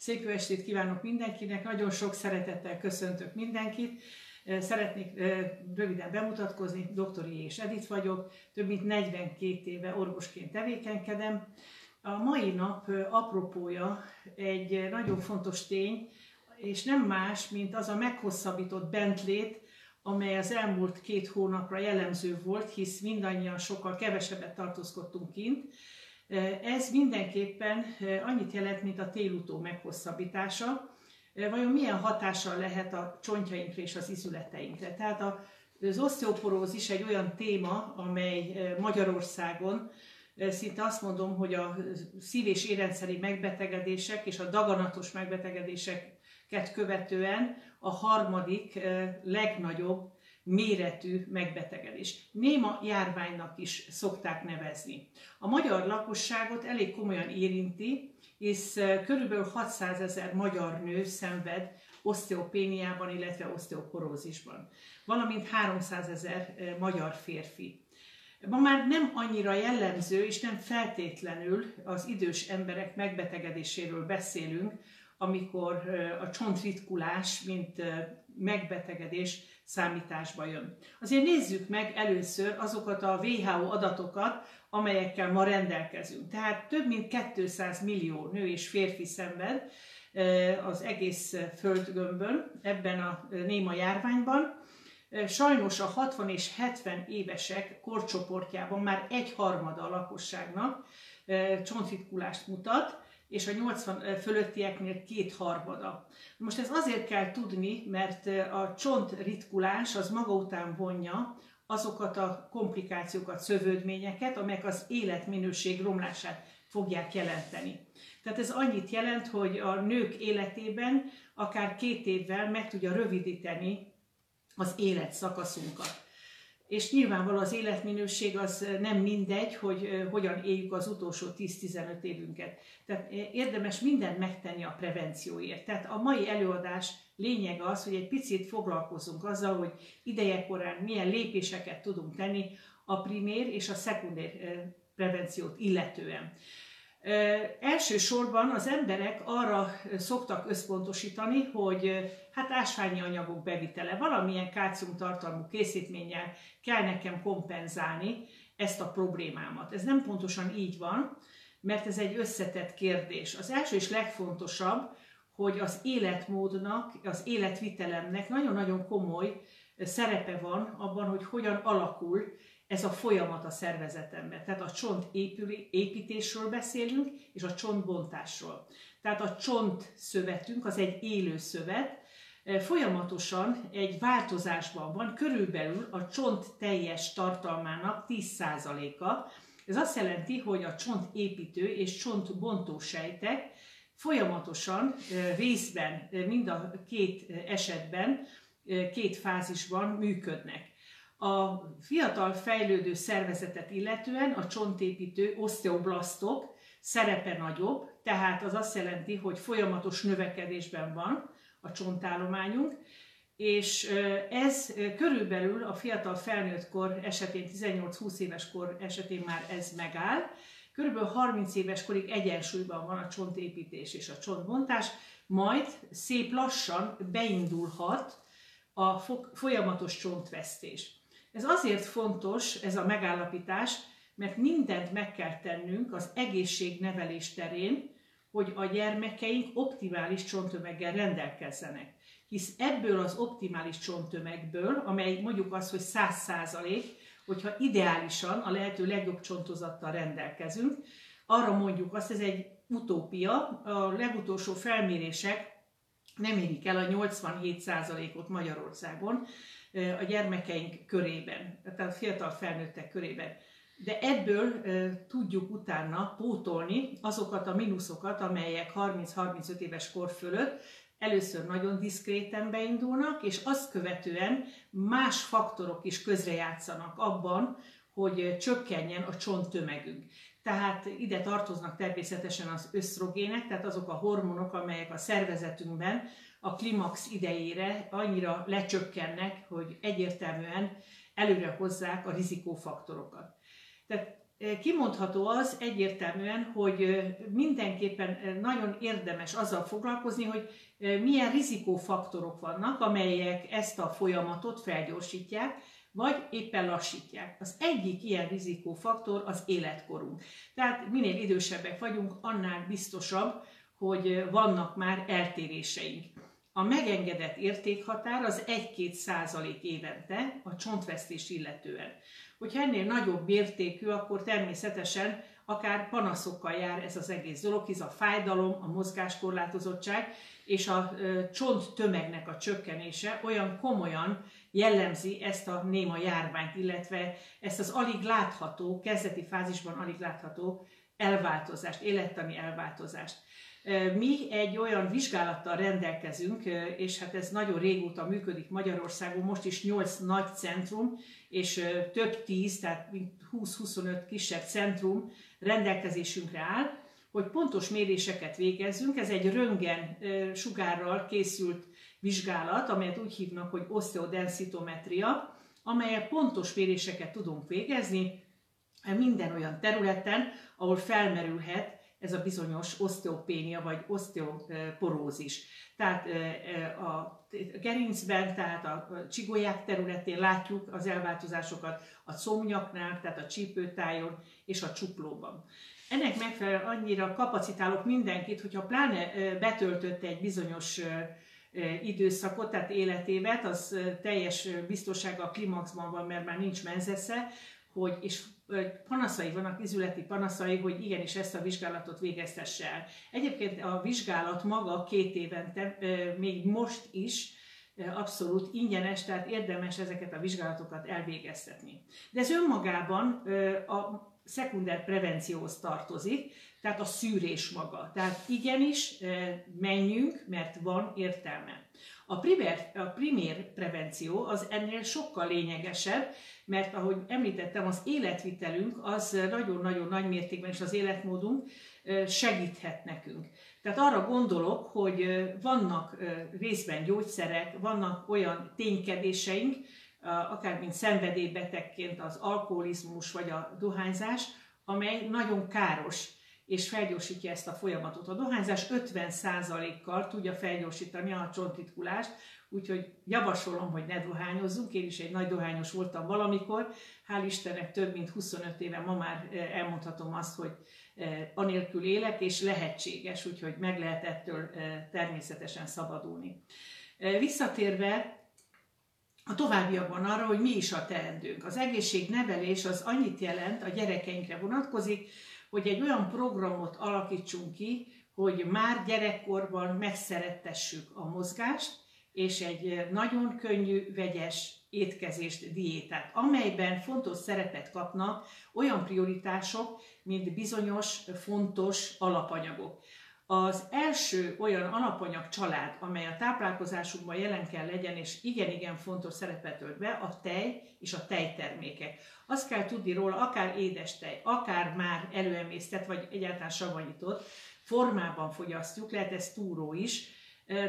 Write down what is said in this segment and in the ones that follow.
Szép jó estét kívánok mindenkinek, nagyon sok szeretettel köszöntök mindenkit. Szeretnék röviden bemutatkozni, dr. és Edith vagyok, több mint 42 éve orvosként tevékenykedem. A mai nap apropója egy nagyon fontos tény, és nem más, mint az a meghosszabbított bentlét, amely az elmúlt két hónapra jellemző volt, hisz mindannyian sokkal kevesebbet tartózkodtunk kint, ez mindenképpen annyit jelent, mint a télutó meghosszabbítása. Vajon milyen hatással lehet a csontjainkra és az izületeinkre? Tehát az oszteoporózis egy olyan téma, amely Magyarországon szinte azt mondom, hogy a szív- és érrendszeri megbetegedések és a daganatos megbetegedéseket követően a harmadik legnagyobb méretű megbetegedés. Néma járványnak is szokták nevezni. A magyar lakosságot elég komolyan érinti, és körülbelül 600 ezer magyar nő szenved oszteopéniában, illetve oszteoporózisban, valamint 300 ezer magyar férfi. Ma már nem annyira jellemző, és nem feltétlenül az idős emberek megbetegedéséről beszélünk, amikor a csontritkulás, mint megbetegedés számításba jön. Azért nézzük meg először azokat a WHO adatokat, amelyekkel ma rendelkezünk. Tehát több mint 200 millió nő és férfi szenved az egész földgömbön ebben a néma járványban. Sajnos a 60 és 70 évesek korcsoportjában már egy harmada a lakosságnak csontritkulást mutat, és a 80 fölöttieknél kétharmada. Most ez azért kell tudni, mert a csontritkulás az maga után vonja azokat a komplikációkat, szövődményeket, amelyek az életminőség romlását fogják jelenteni. Tehát ez annyit jelent, hogy a nők életében akár két évvel meg tudja rövidíteni az életszakaszunkat és nyilvánvaló az életminőség az nem mindegy, hogy hogyan éljük az utolsó 10-15 évünket. Tehát érdemes mindent megtenni a prevencióért. Tehát a mai előadás lényege az, hogy egy picit foglalkozunk azzal, hogy idejekorán milyen lépéseket tudunk tenni a primér és a szekundér prevenciót illetően. Elsősorban az emberek arra szoktak összpontosítani, hogy hát ásványi anyagok bevitele, valamilyen kálcium tartalmú készítménnyel kell nekem kompenzálni ezt a problémámat. Ez nem pontosan így van, mert ez egy összetett kérdés. Az első és legfontosabb, hogy az életmódnak, az életvitelemnek nagyon-nagyon komoly szerepe van abban, hogy hogyan alakul ez a folyamat a szervezetemben. Tehát a csont épüli, építésről beszélünk, és a csontbontásról. Tehát a csont szövetünk az egy élő szövet, e, folyamatosan egy változásban van, körülbelül a csont teljes tartalmának 10%-a. Ez azt jelenti, hogy a csont építő és csontbontó sejtek folyamatosan e, részben, e, mind a két esetben, két fázisban működnek. A fiatal fejlődő szervezetet illetően a csontépítő oszteoblasztok szerepe nagyobb, tehát az azt jelenti, hogy folyamatos növekedésben van a csontállományunk, és ez körülbelül a fiatal felnőtt kor esetén, 18-20 éves kor esetén már ez megáll, körülbelül 30 éves korig egyensúlyban van a csontépítés és a csontbontás, majd szép lassan beindulhat a folyamatos csontvesztés. Ez azért fontos, ez a megállapítás, mert mindent meg kell tennünk az egészségnevelés terén, hogy a gyermekeink optimális csonttömeggel rendelkezzenek. Hisz ebből az optimális csonttömegből, amely mondjuk az, hogy 100 százalék, hogyha ideálisan a lehető legjobb csontozattal rendelkezünk, arra mondjuk azt, ez egy utópia, a legutolsó felmérések nem érik el a 87%-ot Magyarországon, a gyermekeink körében, tehát a fiatal felnőttek körében. De ebből tudjuk utána pótolni azokat a mínuszokat, amelyek 30-35 éves kor fölött először nagyon diszkréten beindulnak, és azt követően más faktorok is közrejátszanak abban, hogy csökkenjen a csonttömegünk. Tehát ide tartoznak természetesen az ösztrogének, tehát azok a hormonok, amelyek a szervezetünkben a klimax idejére annyira lecsökkennek, hogy egyértelműen előre hozzák a rizikófaktorokat. Tehát Kimondható az egyértelműen, hogy mindenképpen nagyon érdemes azzal foglalkozni, hogy milyen rizikófaktorok vannak, amelyek ezt a folyamatot felgyorsítják, vagy éppen lassítják. Az egyik ilyen rizikófaktor az életkorunk. Tehát minél idősebbek vagyunk, annál biztosabb, hogy vannak már eltéréseink. A megengedett értékhatár az 1-2 százalék évente a csontvesztés illetően. Hogyha ennél nagyobb értékű, akkor természetesen akár panaszokkal jár ez az egész dolog, hisz a fájdalom, a mozgáskorlátozottság és a csont tömegnek a csökkenése olyan komolyan jellemzi ezt a néma járványt, illetve ezt az alig látható, kezdeti fázisban alig látható elváltozást, élettani elváltozást. Mi egy olyan vizsgálattal rendelkezünk, és hát ez nagyon régóta működik Magyarországon, most is 8 nagy centrum, és több tíz, tehát 20-25 kisebb centrum rendelkezésünkre áll, hogy pontos méréseket végezzünk. Ez egy röntgen sugárral készült vizsgálat, amelyet úgy hívnak, hogy osteodensitometria, amelyet pontos méréseket tudunk végezni minden olyan területen, ahol felmerülhet ez a bizonyos oszteopénia vagy oszteoporózis. Tehát a gerincben, tehát a csigolyák területén látjuk az elváltozásokat a comnyaknál, tehát a csípőtájon és a csuklóban. Ennek megfelelően annyira kapacitálok mindenkit, hogyha pláne betöltött egy bizonyos időszakot, tehát életévet, az teljes biztonsággal klimaxban van, mert már nincs menzesze, hogy, és panaszai vannak, izületi panaszai, hogy igenis ezt a vizsgálatot végeztesse el. Egyébként a vizsgálat maga két évente, még most is abszolút ingyenes, tehát érdemes ezeket a vizsgálatokat elvégeztetni. De ez önmagában a szekunder prevencióhoz tartozik, tehát a szűrés maga. Tehát igenis menjünk, mert van értelme. A primér, a primér prevenció az ennél sokkal lényegesebb, mert ahogy említettem, az életvitelünk az nagyon-nagyon nagy mértékben, és az életmódunk segíthet nekünk. Tehát arra gondolok, hogy vannak részben gyógyszerek, vannak olyan ténykedéseink, akár mint szenvedélybetegként az alkoholizmus vagy a dohányzás, amely nagyon káros és felgyorsítja ezt a folyamatot. A dohányzás 50%-kal tudja felgyorsítani a csontritkulást, úgyhogy javasolom, hogy ne dohányozzunk. Én is egy nagy dohányos voltam valamikor, hál' Istennek több mint 25 éve ma már eh, elmondhatom azt, hogy eh, anélkül élek, és lehetséges, úgyhogy meg lehet ettől eh, természetesen szabadulni. Visszatérve a továbbiakban arra, hogy mi is a teendőnk. Az egészségnevelés az annyit jelent, a gyerekeinkre vonatkozik, hogy egy olyan programot alakítsunk ki, hogy már gyerekkorban megszerettessük a mozgást, és egy nagyon könnyű, vegyes étkezést, diétát, amelyben fontos szerepet kapnak olyan prioritások, mint bizonyos fontos alapanyagok. Az első olyan alapanyag család, amely a táplálkozásunkban jelen kell legyen, és igen-igen fontos szerepet tölt be, a tej és a tejtermékek. Azt kell tudni róla, akár édes tej, akár már előemésztett, vagy egyáltalán savanyított formában fogyasztjuk, lehet ez túró is,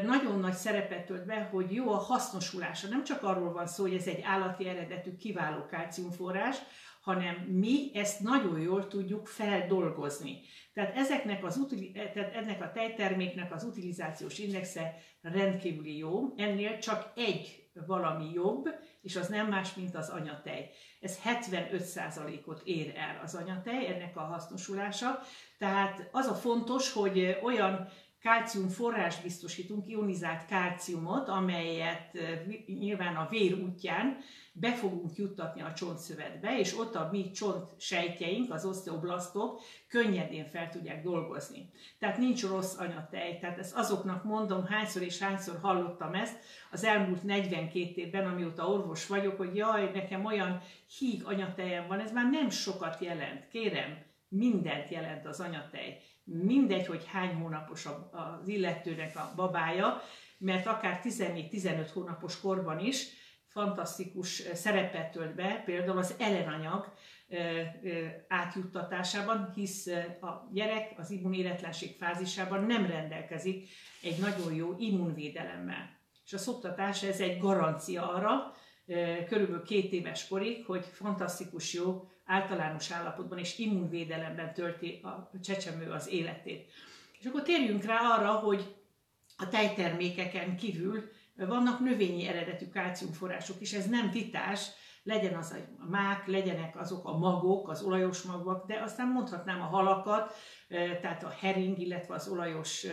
nagyon nagy szerepet tölt be, hogy jó a hasznosulása. Nem csak arról van szó, hogy ez egy állati eredetű kiváló kálciumforrás, hanem mi ezt nagyon jól tudjuk feldolgozni. Tehát, ezeknek az, tehát ennek a tejterméknek az utilizációs indexe rendkívüli jó, ennél csak egy valami jobb, és az nem más, mint az anyatej. Ez 75%-ot ér el az anyatej, ennek a hasznosulása. Tehát az a fontos, hogy olyan kálcium forrás biztosítunk, ionizált kálciumot, amelyet nyilván a vér útján be fogunk juttatni a csontszövetbe, és ott a mi csontsejtjeink, az oszteoblasztok könnyedén fel tudják dolgozni. Tehát nincs rossz anyatej, tehát ezt azoknak mondom, hányszor és hányszor hallottam ezt az elmúlt 42 évben, amióta orvos vagyok, hogy jaj, nekem olyan híg anyatejem van, ez már nem sokat jelent. Kérem, mindent jelent az anyatej mindegy, hogy hány hónapos az illetőnek a babája, mert akár 14-15 hónapos korban is fantasztikus szerepet tölt be, például az ellenanyag átjuttatásában, hisz a gyerek az immunéletlenség fázisában nem rendelkezik egy nagyon jó immunvédelemmel. És a szoptatás ez egy garancia arra, körülbelül két éves korig, hogy fantasztikus jó általános állapotban és immunvédelemben tölti a csecsemő az életét. És akkor térjünk rá arra, hogy a tejtermékeken kívül vannak növényi eredetű kálciumforrások is, ez nem vitás, legyen az a mák, legyenek azok a magok, az olajos magok, de aztán mondhatnám a halakat, tehát a hering, illetve az olajos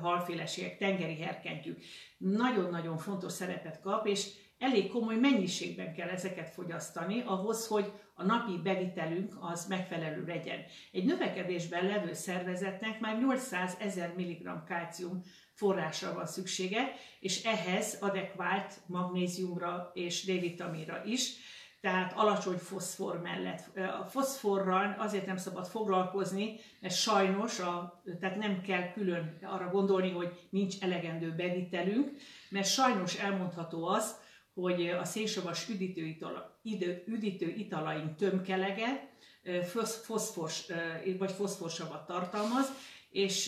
halféleségek, tengeri herkentyűk nagyon-nagyon fontos szerepet kap, és elég komoly mennyiségben kell ezeket fogyasztani ahhoz, hogy a napi bevitelünk az megfelelő legyen. Egy növekedésben levő szervezetnek már 800 ezer mg kálcium forrásra van szüksége, és ehhez adekvált magnéziumra és D-vitaminra is, tehát alacsony foszfor mellett. A foszforral azért nem szabad foglalkozni, mert sajnos, a, tehát nem kell külön arra gondolni, hogy nincs elegendő bevitelünk, mert sajnos elmondható az, hogy a szénsavas üdítő, itala, idő, üdítő italaink tömkelege foszfors, vagy foszforsavat tartalmaz, és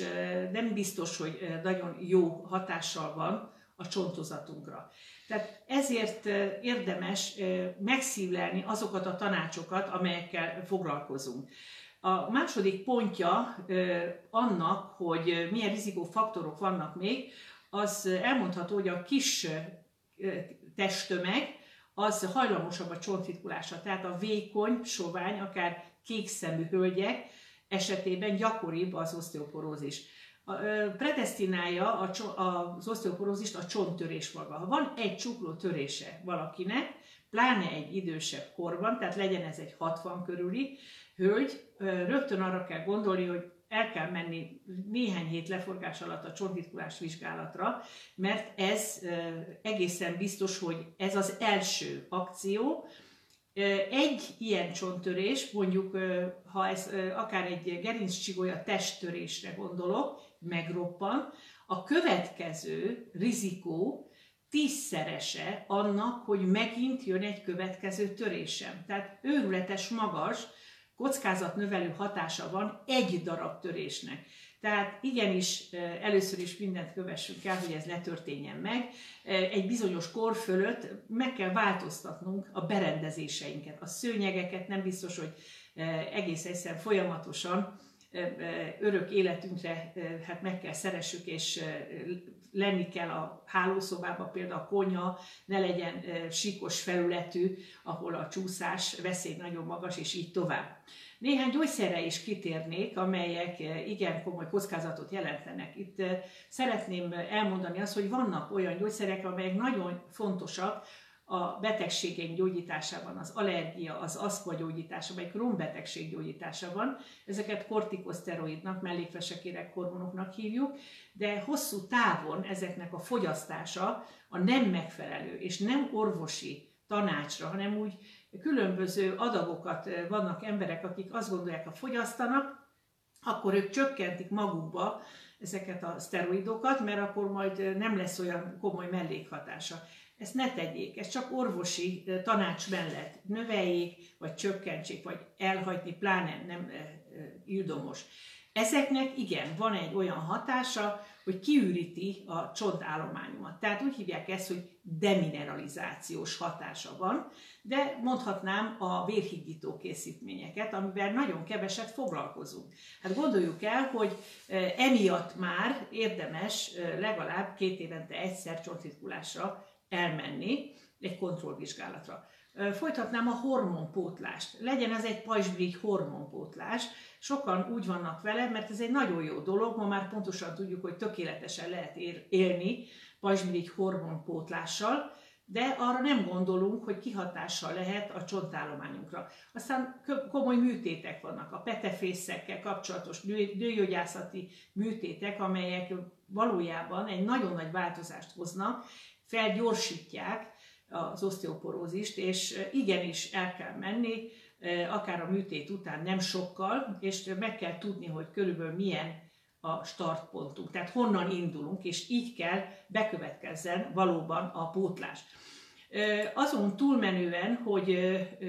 nem biztos, hogy nagyon jó hatással van a csontozatunkra. Tehát ezért érdemes megszívlelni azokat a tanácsokat, amelyekkel foglalkozunk. A második pontja annak, hogy milyen rizikófaktorok vannak még, az elmondható, hogy a kis testtömeg az hajlamosabb a csontritkulásra. Tehát a vékony, sovány, akár kékszemű hölgyek esetében gyakoribb az oszteoporózis. Predestinálja az oszteoporózist a csonttörés maga. Ha van egy csukló törése valakinek, pláne egy idősebb korban, tehát legyen ez egy 60 körüli hölgy, rögtön arra kell gondolni, hogy el kell menni néhány hét leforgás alatt a csontritkulás vizsgálatra, mert ez egészen biztos, hogy ez az első akció. Egy ilyen csonttörés, mondjuk ha ez akár egy gerincsigolya testtörésre gondolok, megroppan, a következő rizikó tízszerese annak, hogy megint jön egy következő törésem. Tehát őrületes magas, kockázatnövelő hatása van egy darab törésnek. Tehát igenis először is mindent kövessünk el, hogy ez ne történjen meg. Egy bizonyos kor fölött meg kell változtatnunk a berendezéseinket. A szőnyegeket nem biztos, hogy egész egyszerűen folyamatosan örök életünkre hát meg kell szeressük, és lenni kell a hálószobában, például a konyha ne legyen síkos felületű, ahol a csúszás veszély nagyon magas, és így tovább. Néhány gyógyszerre is kitérnék, amelyek igen komoly kockázatot jelentenek. Itt szeretném elmondani azt, hogy vannak olyan gyógyszerek, amelyek nagyon fontosak a betegségeink gyógyításában, az allergia, az aszma gyógyításában, egy krónbetegség gyógyításában. Ezeket kortikoszteroidnak, mellékvesekérek hormonoknak hívjuk, de hosszú távon ezeknek a fogyasztása a nem megfelelő és nem orvosi tanácsra, hanem úgy különböző adagokat vannak emberek, akik azt gondolják, ha fogyasztanak, akkor ők csökkentik magukba ezeket a szteroidokat, mert akkor majd nem lesz olyan komoly mellékhatása. Ezt ne tegyék, ez csak orvosi tanács mellett növeljék, vagy csökkentsék, vagy elhagyni, pláne nem ildomos. Ezeknek igen, van egy olyan hatása, hogy kiüríti a csontállományomat. Tehát úgy hívják ezt, hogy demineralizációs hatása van, de mondhatnám a vérhigító készítményeket, amivel nagyon keveset foglalkozunk. Hát gondoljuk el, hogy emiatt már érdemes legalább két évente egyszer csontritkulásra elmenni egy kontrollvizsgálatra. Folytatnám a hormonpótlást. Legyen ez egy pajzsbrigy hormonpótlás. Sokan úgy vannak vele, mert ez egy nagyon jó dolog, ma már pontosan tudjuk, hogy tökéletesen lehet élni pajzsbrigy hormonpótlással, de arra nem gondolunk, hogy kihatással lehet a csontállományunkra. Aztán komoly műtétek vannak, a petefészekkel kapcsolatos nőgyógyászati műtétek, amelyek valójában egy nagyon nagy változást hoznak, felgyorsítják az oszteoporózist, és igenis el kell menni, akár a műtét után nem sokkal, és meg kell tudni, hogy körülbelül milyen a startpontunk, tehát honnan indulunk, és így kell bekövetkezzen valóban a pótlás. Azon túlmenően, hogy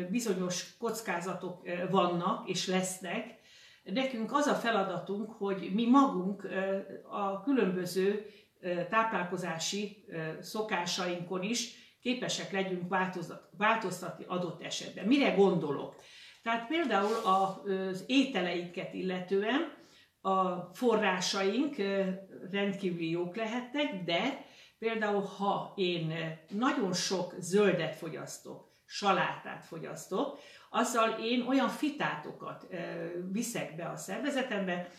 bizonyos kockázatok vannak és lesznek, nekünk az a feladatunk, hogy mi magunk a különböző táplálkozási szokásainkon is képesek legyünk változtatni adott esetben. Mire gondolok? Tehát például az ételeiket illetően a forrásaink rendkívüli jók lehetnek, de például ha én nagyon sok zöldet fogyasztok, salátát fogyasztok, azzal én olyan fitátokat viszek be a szervezetembe,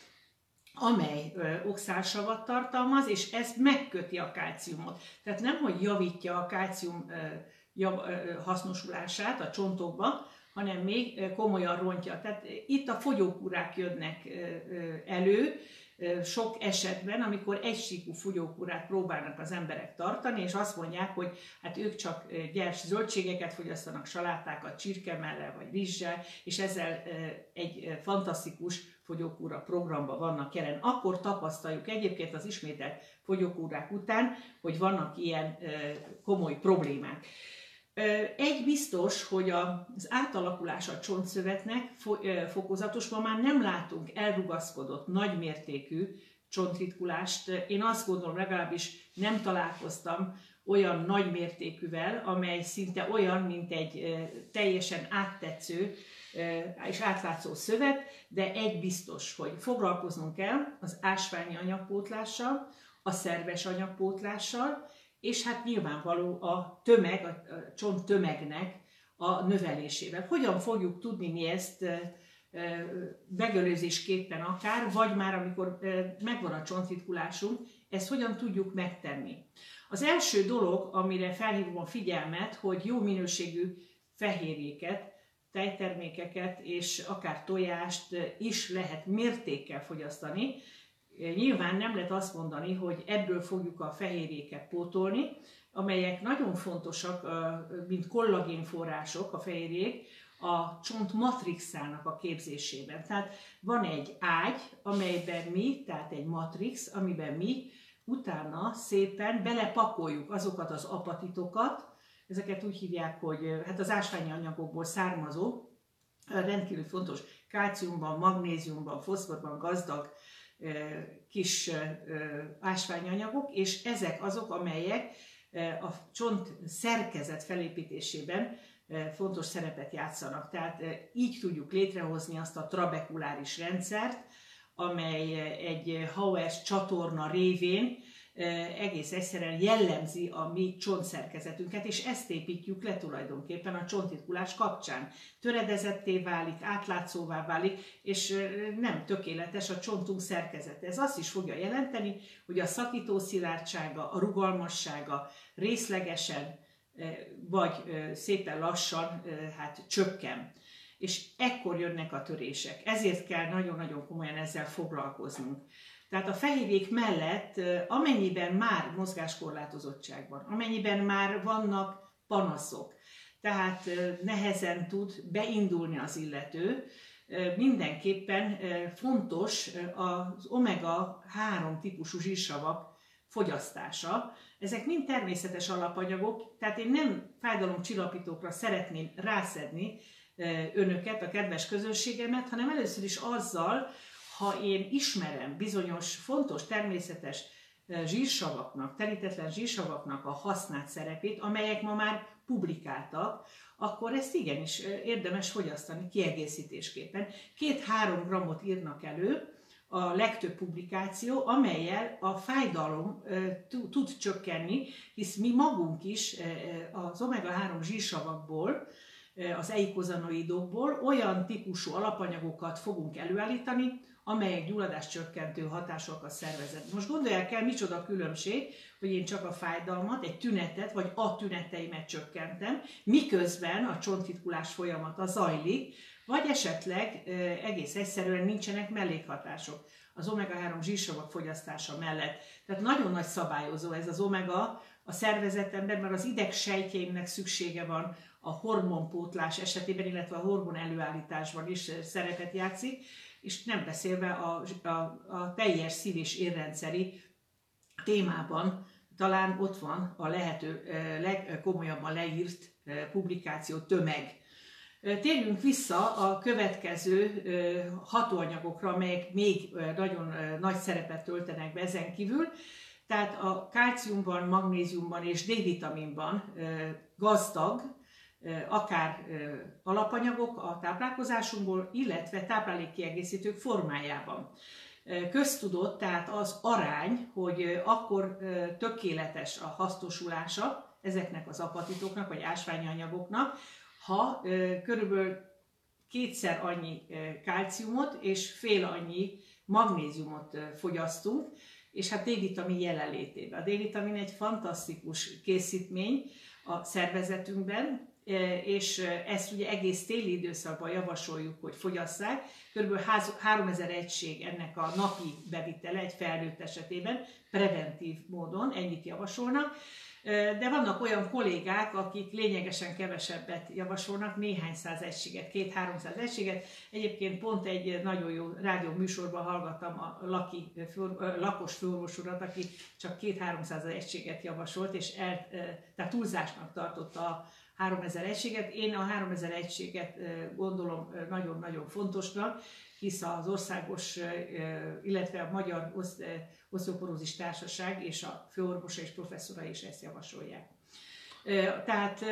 amely oxálsavat tartalmaz, és ez megköti a kálciumot. Tehát nem, hogy javítja a kálcium hasznosulását a csontokba, hanem még komolyan rontja. Tehát itt a fogyókúrák jönnek elő, sok esetben, amikor egysíkú fogyókúrát próbálnak az emberek tartani, és azt mondják, hogy hát ők csak gyers zöldségeket fogyasztanak, salátákat, csirkemellel vagy rizssel, és ezzel egy fantasztikus fogyókúra programba vannak jelen. Akkor tapasztaljuk egyébként az ismételt fogyókúrák után, hogy vannak ilyen komoly problémák. Egy biztos, hogy az átalakulás a csontszövetnek fokozatos, már nem látunk elrugaszkodott, nagymértékű csontritkulást. Én azt gondolom, legalábbis nem találkoztam olyan nagymértékűvel, amely szinte olyan, mint egy teljesen áttetsző és átlátszó szövet, de egy biztos, hogy foglalkoznunk kell az ásványi anyagpótlással, a szerves anyagpótlással, és hát nyilvánvaló a tömeg, a csont tömegnek a növelésével. Hogyan fogjuk tudni mi ezt megelőzésképpen akár, vagy már amikor megvan a csontritkulásunk, ezt hogyan tudjuk megtenni. Az első dolog, amire felhívom a figyelmet, hogy jó minőségű fehérjéket, tejtermékeket és akár tojást is lehet mértékkel fogyasztani, Nyilván nem lehet azt mondani, hogy ebből fogjuk a fehérjéket pótolni, amelyek nagyon fontosak, mint kollagénforrások a fehérjék, a csont matrixának a képzésében. Tehát van egy ágy, amelyben mi, tehát egy matrix, amiben mi utána szépen belepakoljuk azokat az apatitokat, ezeket úgy hívják, hogy hát az ásványi anyagokból származó, rendkívül fontos kálciumban, magnéziumban, foszforban gazdag kis ásványanyagok, és ezek azok, amelyek a csont szerkezet felépítésében fontos szerepet játszanak. Tehát így tudjuk létrehozni azt a trabekuláris rendszert, amely egy Hauers csatorna révén egész egyszerűen jellemzi a mi csontszerkezetünket, és ezt építjük le tulajdonképpen a csontitkulás kapcsán. Töredezetté válik, átlátszóvá válik, és nem tökéletes a csontunk szerkezete. Ez azt is fogja jelenteni, hogy a szakító szilárdsága, a rugalmassága részlegesen vagy szépen lassan hát csökken. És ekkor jönnek a törések. Ezért kell nagyon-nagyon komolyan ezzel foglalkoznunk. Tehát a fehérjék mellett, amennyiben már mozgáskorlátozottság van, amennyiben már vannak panaszok, tehát nehezen tud beindulni az illető, mindenképpen fontos az omega-3 típusú zsírsavak fogyasztása. Ezek mind természetes alapanyagok, tehát én nem fájdalomcsillapítókra szeretném rászedni önöket, a kedves közönségemet, hanem először is azzal, ha én ismerem bizonyos fontos természetes eh, zsírsavaknak, terítetlen zsírsavaknak a használt szerepét, amelyek ma már publikáltak, akkor ezt igenis eh, érdemes fogyasztani kiegészítésképpen. Két-három grammot írnak elő, a legtöbb publikáció, amelyel a fájdalom eh, tud csökkenni, hisz mi magunk is az omega-3 zsírsavakból, az eikozanoidokból olyan típusú alapanyagokat fogunk előállítani, amelyek gyulladás csökkentő hatások a szervezet. Most gondolják el, micsoda különbség, hogy én csak a fájdalmat, egy tünetet, vagy a tüneteimet csökkentem, miközben a csontfitkulás folyamata zajlik, vagy esetleg egész egyszerűen nincsenek mellékhatások az omega-3 zsírsavak fogyasztása mellett. Tehát nagyon nagy szabályozó ez az omega a szervezetemben, mert az idegsejtjeimnek szüksége van a hormonpótlás esetében, illetve a hormon előállításban is szerepet játszik, és nem beszélve a, a, a teljes szív- és érrendszeri témában talán ott van a lehető legkomolyabban leírt publikáció tömeg. Térjünk vissza a következő hatóanyagokra, amelyek még nagyon nagy szerepet töltenek be ezen kívül. Tehát a kálciumban, magnéziumban és D-vitaminban gazdag akár alapanyagok a táplálkozásunkból, illetve táplálékkiegészítők formájában. Köztudott tehát az arány, hogy akkor tökéletes a hasznosulása ezeknek az apatitoknak, vagy ásványi anyagoknak, ha körülbelül kétszer annyi kálciumot és fél annyi magnéziumot fogyasztunk, és hát D-vitamin jelenlétében. A D-vitamin egy fantasztikus készítmény a szervezetünkben, és ezt ugye egész téli időszakban javasoljuk, hogy fogyasszák. Körülbelül 3000 egység ennek a napi bevitele egy felnőtt esetében, preventív módon, ennyit javasolnak. De vannak olyan kollégák, akik lényegesen kevesebbet javasolnak, néhány száz egységet, két-háromszáz egységet. Egyébként pont egy nagyon jó rádió műsorban hallgattam a laki, lakos főorvos urat, aki csak két-háromszáz egységet javasolt, és el, tehát túlzásnak tartotta a 3000 egységet. Én a 3000 egységet gondolom nagyon-nagyon fontosnak, hisz az országos, illetve a Magyar Osztioporózis Társaság és a főorvosa és professzora is ezt javasolják. Tehát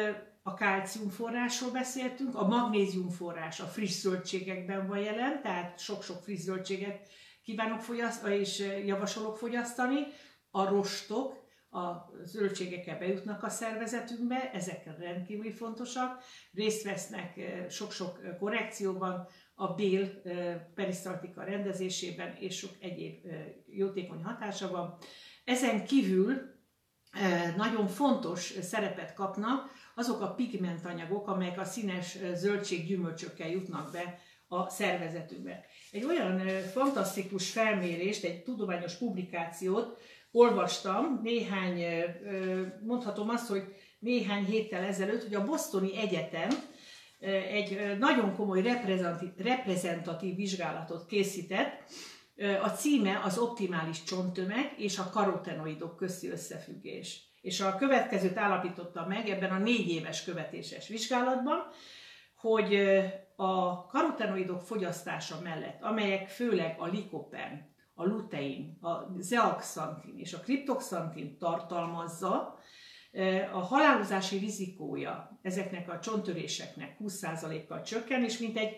a kálcium forrásról beszéltünk, a magnézium forrás a friss zöldségekben van jelen, tehát sok-sok friss zöldséget kívánok fogyasztani, és javasolok fogyasztani. A rostok, a zöldségekkel bejutnak a szervezetünkbe, ezek rendkívül fontosak, részt vesznek sok-sok korrekcióban, a bél perisztaltika rendezésében, és sok egyéb jótékony hatása van. Ezen kívül nagyon fontos szerepet kapnak azok a pigmentanyagok, amelyek a színes zöldség gyümölcsökkel jutnak be a szervezetünkbe. Egy olyan fantasztikus felmérést, egy tudományos publikációt olvastam néhány, mondhatom azt, hogy néhány héttel ezelőtt, hogy a Bostoni Egyetem egy nagyon komoly reprezentatív, vizsgálatot készített. A címe az optimális csonttömeg és a karotenoidok közti összefüggés. És a következőt állapította meg ebben a négy éves követéses vizsgálatban, hogy a karotenoidok fogyasztása mellett, amelyek főleg a likopen, a lutein, a zeaxantin és a kriptoxantin tartalmazza, a halálozási rizikója ezeknek a csonttöréseknek 20%-kal csökken, és mintegy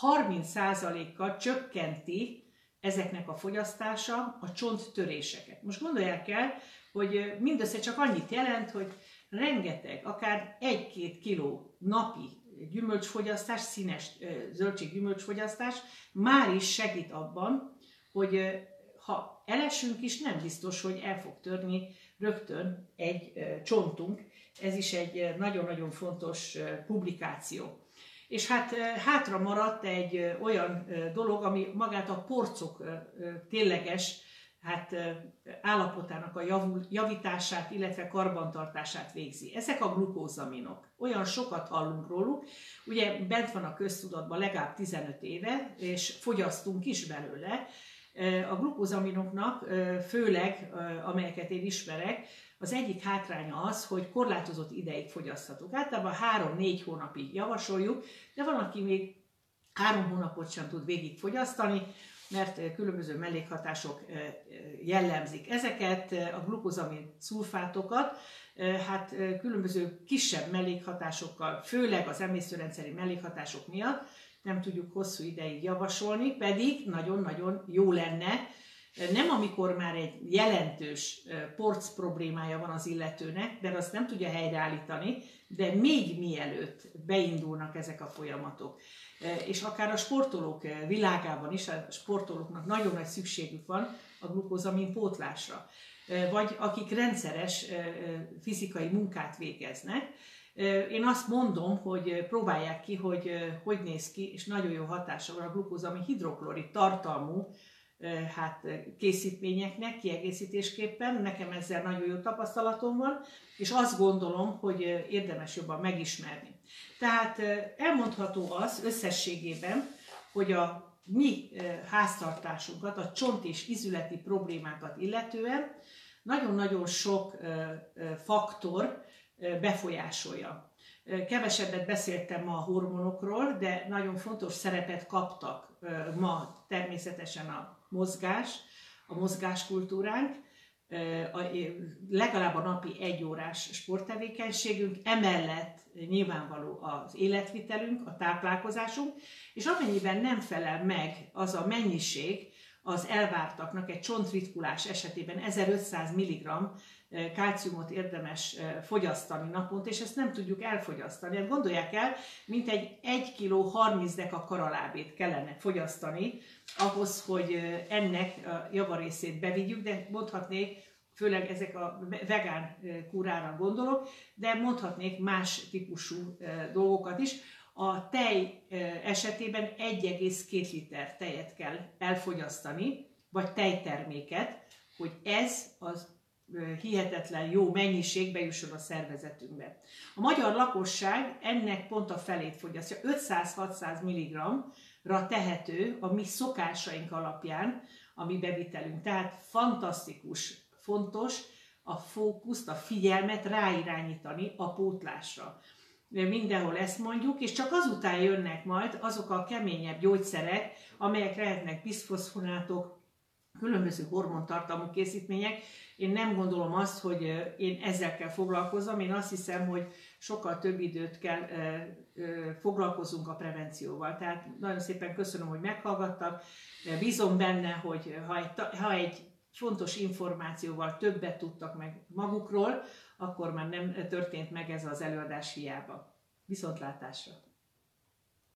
30%-kal csökkenti ezeknek a fogyasztása a csonttöréseket. Most gondolják el, hogy mindössze csak annyit jelent, hogy rengeteg, akár 1-2 kiló napi gyümölcsfogyasztás, színes zöldség gyümölcsfogyasztás már is segít abban, hogy ha elesünk is, nem biztos, hogy el fog törni rögtön egy csontunk. Ez is egy nagyon-nagyon fontos publikáció. És hát hátra maradt egy olyan dolog, ami magát a porcok tényleges hát, állapotának a javítását, illetve karbantartását végzi. Ezek a glukózaminok. Olyan sokat hallunk róluk, ugye bent van a köztudatban legalább 15 éve, és fogyasztunk is belőle, a glukózaminoknak, főleg amelyeket én ismerek, az egyik hátránya az, hogy korlátozott ideig fogyaszthatók. Általában 3-4 hónapig javasoljuk, de van, aki még 3 hónapot sem tud végig fogyasztani, mert különböző mellékhatások jellemzik ezeket, a glukozamin szulfátokat, hát különböző kisebb mellékhatásokkal, főleg az emésztőrendszeri mellékhatások miatt nem tudjuk hosszú ideig javasolni, pedig nagyon-nagyon jó lenne, nem amikor már egy jelentős porc problémája van az illetőnek, de azt nem tudja helyreállítani, de még mielőtt beindulnak ezek a folyamatok. És akár a sportolók világában is, a sportolóknak nagyon nagy szükségük van a glukózamin pótlásra. Vagy akik rendszeres fizikai munkát végeznek, én azt mondom, hogy próbálják ki, hogy hogy néz ki, és nagyon jó hatása van a glukózami hidroklorid tartalmú hát, készítményeknek kiegészítésképpen. Nekem ezzel nagyon jó tapasztalatom van, és azt gondolom, hogy érdemes jobban megismerni. Tehát elmondható az összességében, hogy a mi háztartásunkat, a csont és izületi problémákat illetően nagyon-nagyon sok faktor befolyásolja. Kevesebbet beszéltem ma a hormonokról, de nagyon fontos szerepet kaptak ma természetesen a mozgás, a mozgáskultúránk, legalább a napi egy órás sporttevékenységünk, emellett nyilvánvaló az életvitelünk, a táplálkozásunk, és amennyiben nem felel meg az a mennyiség az elvártaknak egy csontritkulás esetében 1500 mg kálciumot érdemes fogyasztani naponta, és ezt nem tudjuk elfogyasztani. Hát gondolják el, mint egy 1 kg 30 deka karalábét kellene fogyasztani, ahhoz, hogy ennek a javarészét bevigyük, de mondhatnék, főleg ezek a vegán kúrára gondolok, de mondhatnék más típusú dolgokat is. A tej esetében 1,2 liter tejet kell elfogyasztani, vagy tejterméket, hogy ez az hihetetlen jó mennyiségbe jusson a szervezetünkbe. A magyar lakosság ennek pont a felét fogyasztja, 500-600 mg-ra tehető a mi szokásaink alapján a mi bevitelünk. Tehát fantasztikus, fontos a fókuszt, a figyelmet ráirányítani a pótlásra. Mindenhol ezt mondjuk, és csak azután jönnek majd azok a keményebb gyógyszerek, amelyek lehetnek biszfoszfonátok, különböző hormontartalmú készítmények. Én nem gondolom azt, hogy én ezzel kell foglalkozom, én azt hiszem, hogy sokkal több időt kell foglalkozunk a prevencióval. Tehát nagyon szépen köszönöm, hogy meghallgattak. Bízom benne, hogy ha egy, ha egy fontos információval többet tudtak meg magukról, akkor már nem történt meg ez az előadás hiába. Viszontlátásra!